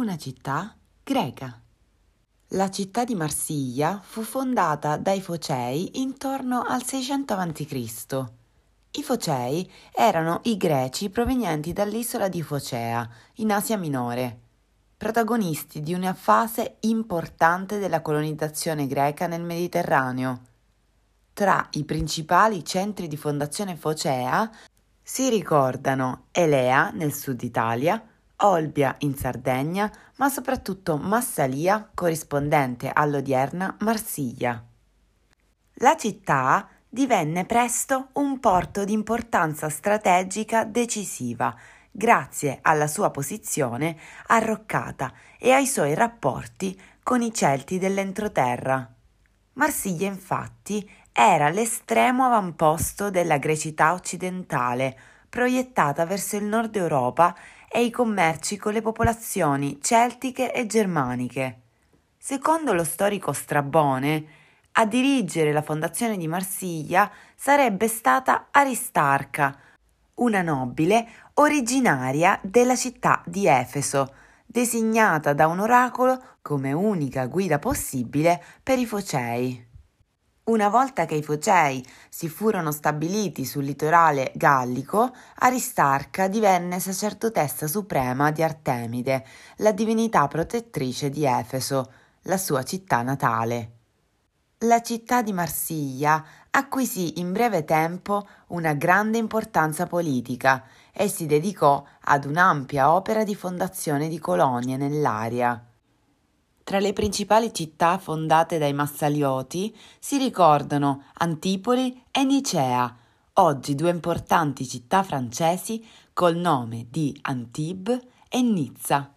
una città greca. La città di Marsiglia fu fondata dai Focei intorno al 600 a.C. I Focei erano i greci provenienti dall'isola di Focea, in Asia Minore, protagonisti di una fase importante della colonizzazione greca nel Mediterraneo. Tra i principali centri di fondazione Focea si ricordano Elea nel sud Italia, Olbia in Sardegna, ma soprattutto Massalia, corrispondente all'odierna Marsiglia. La città divenne presto un porto di importanza strategica decisiva, grazie alla sua posizione arroccata e ai suoi rapporti con i Celti dell'entroterra. Marsiglia infatti era l'estremo avamposto della Grecità occidentale, proiettata verso il nord Europa e i commerci con le popolazioni celtiche e germaniche. Secondo lo storico Strabone, a dirigere la fondazione di Marsiglia sarebbe stata Aristarca, una nobile originaria della città di Efeso, designata da un oracolo come unica guida possibile per i Focei. Una volta che i Focei si furono stabiliti sul litorale gallico, Aristarca divenne sacerdotessa suprema di Artemide, la divinità protettrice di Efeso, la sua città natale. La città di Marsiglia acquisì in breve tempo una grande importanza politica e si dedicò ad un'ampia opera di fondazione di colonie nell'area. Tra le principali città fondate dai Massalioti si ricordano Antipoli e Nicea, oggi due importanti città francesi col nome di Antibes e Nizza.